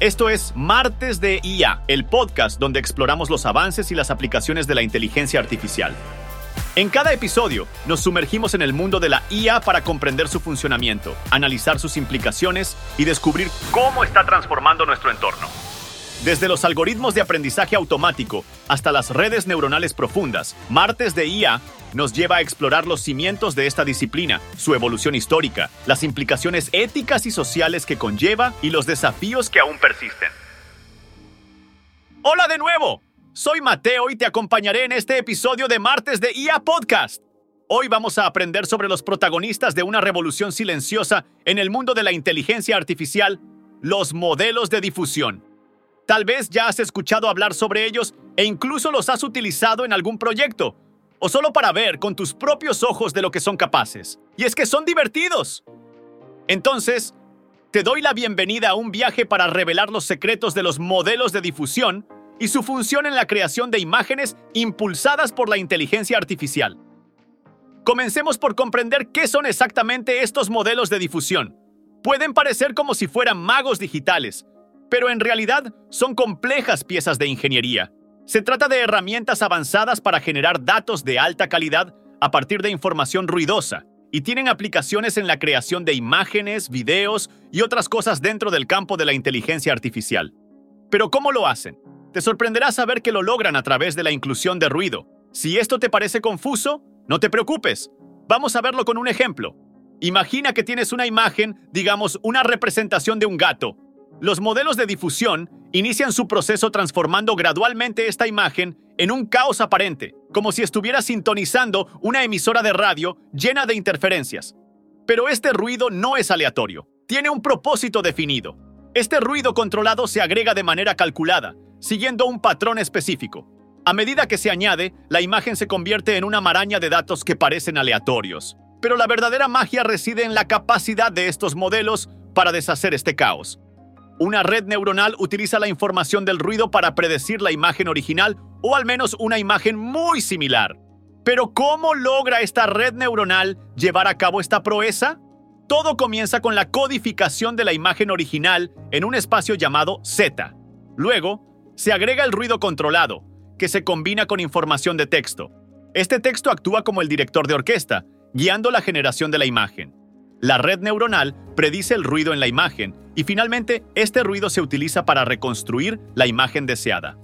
Esto es Martes de IA, el podcast donde exploramos los avances y las aplicaciones de la inteligencia artificial. En cada episodio nos sumergimos en el mundo de la IA para comprender su funcionamiento, analizar sus implicaciones y descubrir cómo está transformando nuestro entorno. Desde los algoritmos de aprendizaje automático hasta las redes neuronales profundas, Martes de IA nos lleva a explorar los cimientos de esta disciplina, su evolución histórica, las implicaciones éticas y sociales que conlleva y los desafíos que aún persisten. Hola de nuevo, soy Mateo y te acompañaré en este episodio de Martes de IA Podcast. Hoy vamos a aprender sobre los protagonistas de una revolución silenciosa en el mundo de la inteligencia artificial, los modelos de difusión. Tal vez ya has escuchado hablar sobre ellos e incluso los has utilizado en algún proyecto, o solo para ver con tus propios ojos de lo que son capaces. Y es que son divertidos. Entonces, te doy la bienvenida a un viaje para revelar los secretos de los modelos de difusión y su función en la creación de imágenes impulsadas por la inteligencia artificial. Comencemos por comprender qué son exactamente estos modelos de difusión. Pueden parecer como si fueran magos digitales, pero en realidad son complejas piezas de ingeniería se trata de herramientas avanzadas para generar datos de alta calidad a partir de información ruidosa y tienen aplicaciones en la creación de imágenes, videos y otras cosas dentro del campo de la inteligencia artificial. Pero ¿cómo lo hacen? Te sorprenderá saber que lo logran a través de la inclusión de ruido. Si esto te parece confuso, no te preocupes. Vamos a verlo con un ejemplo. Imagina que tienes una imagen, digamos una representación de un gato. Los modelos de difusión inician su proceso transformando gradualmente esta imagen en un caos aparente, como si estuviera sintonizando una emisora de radio llena de interferencias. Pero este ruido no es aleatorio, tiene un propósito definido. Este ruido controlado se agrega de manera calculada, siguiendo un patrón específico. A medida que se añade, la imagen se convierte en una maraña de datos que parecen aleatorios. Pero la verdadera magia reside en la capacidad de estos modelos para deshacer este caos. Una red neuronal utiliza la información del ruido para predecir la imagen original o al menos una imagen muy similar. Pero ¿cómo logra esta red neuronal llevar a cabo esta proeza? Todo comienza con la codificación de la imagen original en un espacio llamado Z. Luego, se agrega el ruido controlado, que se combina con información de texto. Este texto actúa como el director de orquesta, guiando la generación de la imagen. La red neuronal predice el ruido en la imagen y finalmente este ruido se utiliza para reconstruir la imagen deseada.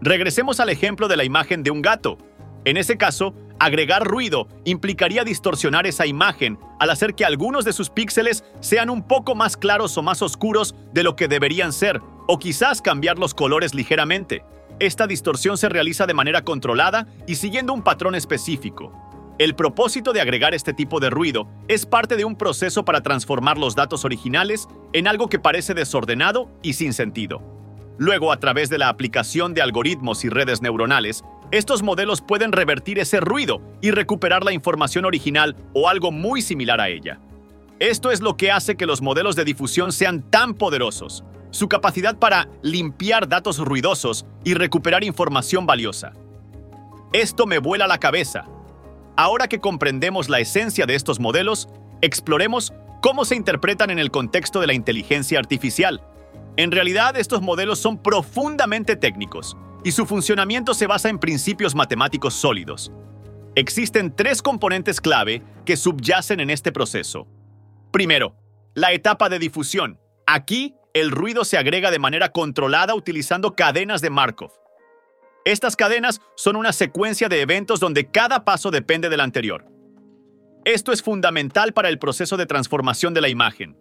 Regresemos al ejemplo de la imagen de un gato. En ese caso, agregar ruido implicaría distorsionar esa imagen al hacer que algunos de sus píxeles sean un poco más claros o más oscuros de lo que deberían ser, o quizás cambiar los colores ligeramente. Esta distorsión se realiza de manera controlada y siguiendo un patrón específico. El propósito de agregar este tipo de ruido es parte de un proceso para transformar los datos originales en algo que parece desordenado y sin sentido. Luego, a través de la aplicación de algoritmos y redes neuronales, estos modelos pueden revertir ese ruido y recuperar la información original o algo muy similar a ella. Esto es lo que hace que los modelos de difusión sean tan poderosos, su capacidad para limpiar datos ruidosos y recuperar información valiosa. Esto me vuela la cabeza, Ahora que comprendemos la esencia de estos modelos, exploremos cómo se interpretan en el contexto de la inteligencia artificial. En realidad, estos modelos son profundamente técnicos y su funcionamiento se basa en principios matemáticos sólidos. Existen tres componentes clave que subyacen en este proceso. Primero, la etapa de difusión. Aquí, el ruido se agrega de manera controlada utilizando cadenas de Markov. Estas cadenas son una secuencia de eventos donde cada paso depende del anterior. Esto es fundamental para el proceso de transformación de la imagen.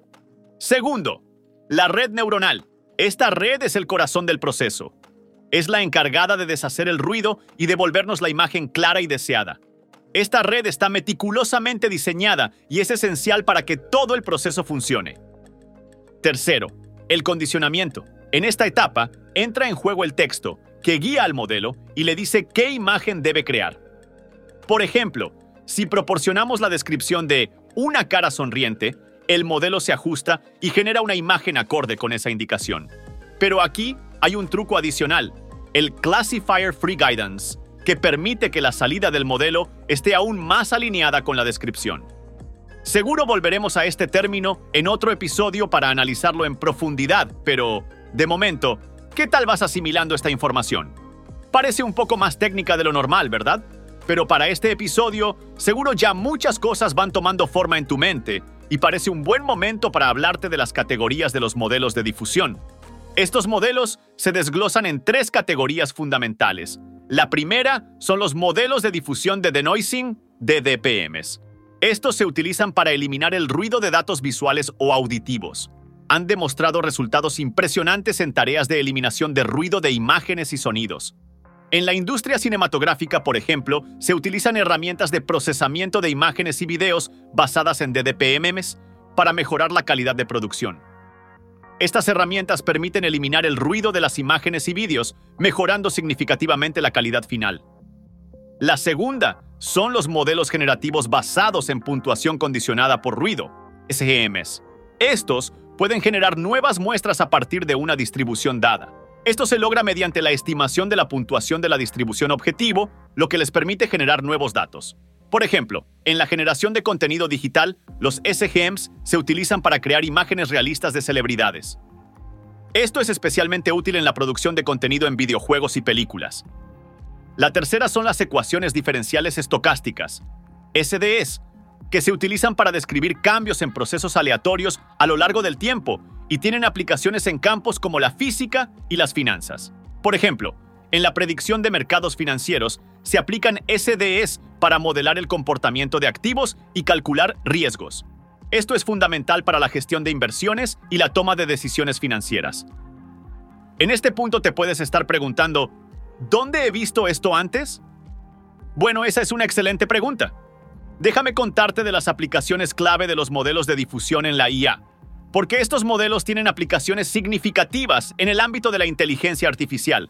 Segundo, la red neuronal. Esta red es el corazón del proceso. Es la encargada de deshacer el ruido y devolvernos la imagen clara y deseada. Esta red está meticulosamente diseñada y es esencial para que todo el proceso funcione. Tercero, el condicionamiento. En esta etapa entra en juego el texto, que guía al modelo y le dice qué imagen debe crear. Por ejemplo, si proporcionamos la descripción de una cara sonriente, el modelo se ajusta y genera una imagen acorde con esa indicación. Pero aquí hay un truco adicional, el Classifier Free Guidance, que permite que la salida del modelo esté aún más alineada con la descripción. Seguro volveremos a este término en otro episodio para analizarlo en profundidad, pero De momento, ¿qué tal vas asimilando esta información? Parece un poco más técnica de lo normal, ¿verdad? Pero para este episodio, seguro ya muchas cosas van tomando forma en tu mente y parece un buen momento para hablarte de las categorías de los modelos de difusión. Estos modelos se desglosan en tres categorías fundamentales. La primera son los modelos de difusión de denoising, DDPMs. Estos se utilizan para eliminar el ruido de datos visuales o auditivos. Han demostrado resultados impresionantes en tareas de eliminación de ruido de imágenes y sonidos. En la industria cinematográfica, por ejemplo, se utilizan herramientas de procesamiento de imágenes y videos basadas en DDPMs para mejorar la calidad de producción. Estas herramientas permiten eliminar el ruido de las imágenes y vídeos, mejorando significativamente la calidad final. La segunda son los modelos generativos basados en puntuación condicionada por ruido, SGMs. Estos pueden generar nuevas muestras a partir de una distribución dada. Esto se logra mediante la estimación de la puntuación de la distribución objetivo, lo que les permite generar nuevos datos. Por ejemplo, en la generación de contenido digital, los SGMs se utilizan para crear imágenes realistas de celebridades. Esto es especialmente útil en la producción de contenido en videojuegos y películas. La tercera son las ecuaciones diferenciales estocásticas, SDS, que se utilizan para describir cambios en procesos aleatorios a lo largo del tiempo y tienen aplicaciones en campos como la física y las finanzas. Por ejemplo, en la predicción de mercados financieros se aplican SDS para modelar el comportamiento de activos y calcular riesgos. Esto es fundamental para la gestión de inversiones y la toma de decisiones financieras. En este punto te puedes estar preguntando, ¿dónde he visto esto antes? Bueno, esa es una excelente pregunta. Déjame contarte de las aplicaciones clave de los modelos de difusión en la IA, porque estos modelos tienen aplicaciones significativas en el ámbito de la inteligencia artificial.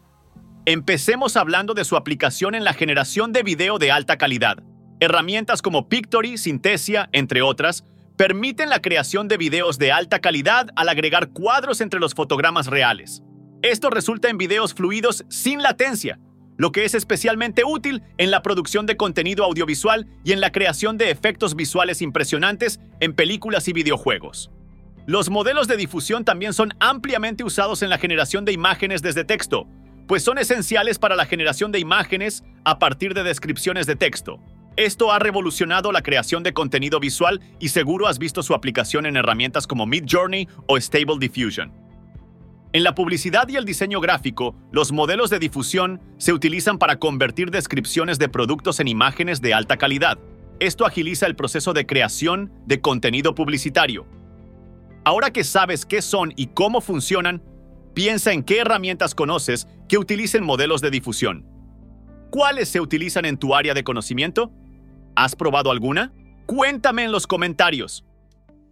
Empecemos hablando de su aplicación en la generación de video de alta calidad. Herramientas como Pictory, Synthesia, entre otras, permiten la creación de videos de alta calidad al agregar cuadros entre los fotogramas reales. Esto resulta en videos fluidos sin latencia, lo que es especialmente útil en la producción de contenido audiovisual y en la creación de efectos visuales impresionantes en películas y videojuegos. Los modelos de difusión también son ampliamente usados en la generación de imágenes desde texto, pues son esenciales para la generación de imágenes a partir de descripciones de texto. Esto ha revolucionado la creación de contenido visual y seguro has visto su aplicación en herramientas como Midjourney o Stable Diffusion. En la publicidad y el diseño gráfico, los modelos de difusión se utilizan para convertir descripciones de productos en imágenes de alta calidad. Esto agiliza el proceso de creación de contenido publicitario. Ahora que sabes qué son y cómo funcionan, piensa en qué herramientas conoces que utilicen modelos de difusión. ¿Cuáles se utilizan en tu área de conocimiento? ¿Has probado alguna? Cuéntame en los comentarios.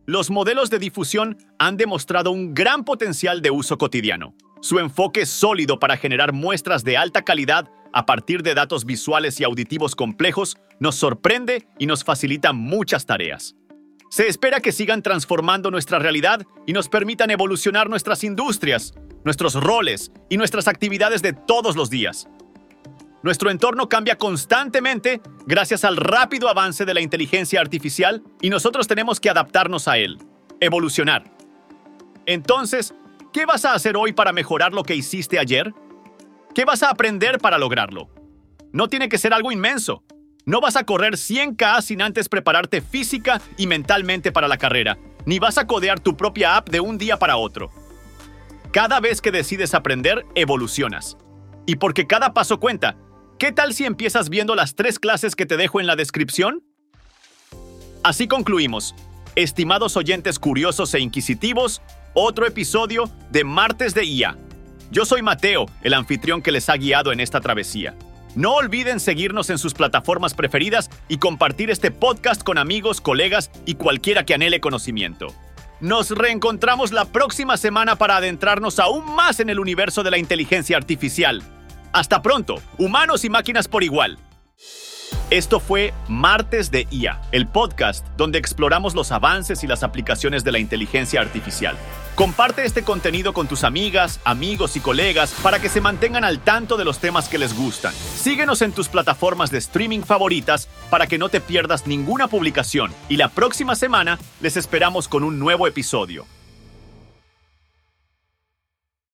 Los modelos de difusión han demostrado un gran potencial de uso cotidiano. Su enfoque sólido para generar muestras de alta calidad a partir de datos visuales y auditivos complejos nos sorprende y nos facilita muchas tareas. Se espera que sigan transformando nuestra realidad y nos permitan evolucionar nuestras industrias, nuestros roles y nuestras actividades de todos los días. Nuestro entorno cambia constantemente gracias al rápido avance de la inteligencia artificial y nosotros tenemos que adaptarnos a él, evolucionar. Entonces, ¿qué vas a hacer hoy para mejorar lo que hiciste ayer? ¿Qué vas a aprender para lograrlo? No tiene que ser algo inmenso. No vas a correr 100K sin antes prepararte física y mentalmente para la carrera, ni vas a codear tu propia app de un día para otro. Cada vez que decides aprender, evolucionas. Y porque cada paso cuenta, ¿Qué tal si empiezas viendo las tres clases que te dejo en la descripción? Así concluimos. Estimados oyentes curiosos e inquisitivos, otro episodio de Martes de IA. Yo soy Mateo, el anfitrión que les ha guiado en esta travesía. No olviden seguirnos en sus plataformas preferidas y compartir este podcast con amigos, colegas y cualquiera que anhele conocimiento. Nos reencontramos la próxima semana para adentrarnos aún más en el universo de la inteligencia artificial. Hasta pronto, humanos y máquinas por igual. Esto fue Martes de IA, el podcast donde exploramos los avances y las aplicaciones de la inteligencia artificial. Comparte este contenido con tus amigas, amigos y colegas para que se mantengan al tanto de los temas que les gustan. Síguenos en tus plataformas de streaming favoritas para que no te pierdas ninguna publicación y la próxima semana les esperamos con un nuevo episodio.